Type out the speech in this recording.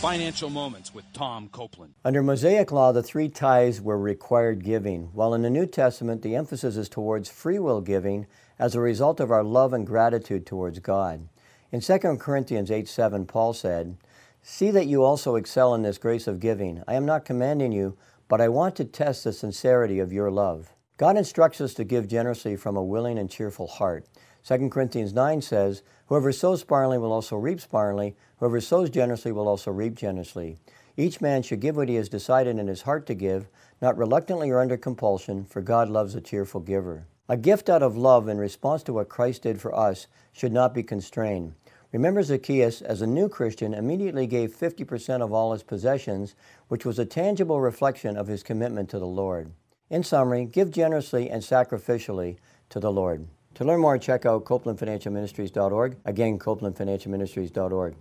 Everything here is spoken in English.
Financial Moments with Tom Copeland. Under Mosaic law, the three tithes were required giving, while in the New Testament, the emphasis is towards free will giving as a result of our love and gratitude towards God. In 2 Corinthians 8 7, Paul said, See that you also excel in this grace of giving. I am not commanding you, but I want to test the sincerity of your love. God instructs us to give generously from a willing and cheerful heart. 2 Corinthians 9 says, Whoever sows sparingly will also reap sparingly. Whoever sows generously will also reap generously. Each man should give what he has decided in his heart to give, not reluctantly or under compulsion, for God loves a cheerful giver. A gift out of love in response to what Christ did for us should not be constrained. Remember, Zacchaeus, as a new Christian, immediately gave 50% of all his possessions, which was a tangible reflection of his commitment to the Lord. In summary, give generously and sacrificially to the Lord. To learn more, check out CopelandFinancialMinistries.org. Again, CopelandFinancialMinistries.org.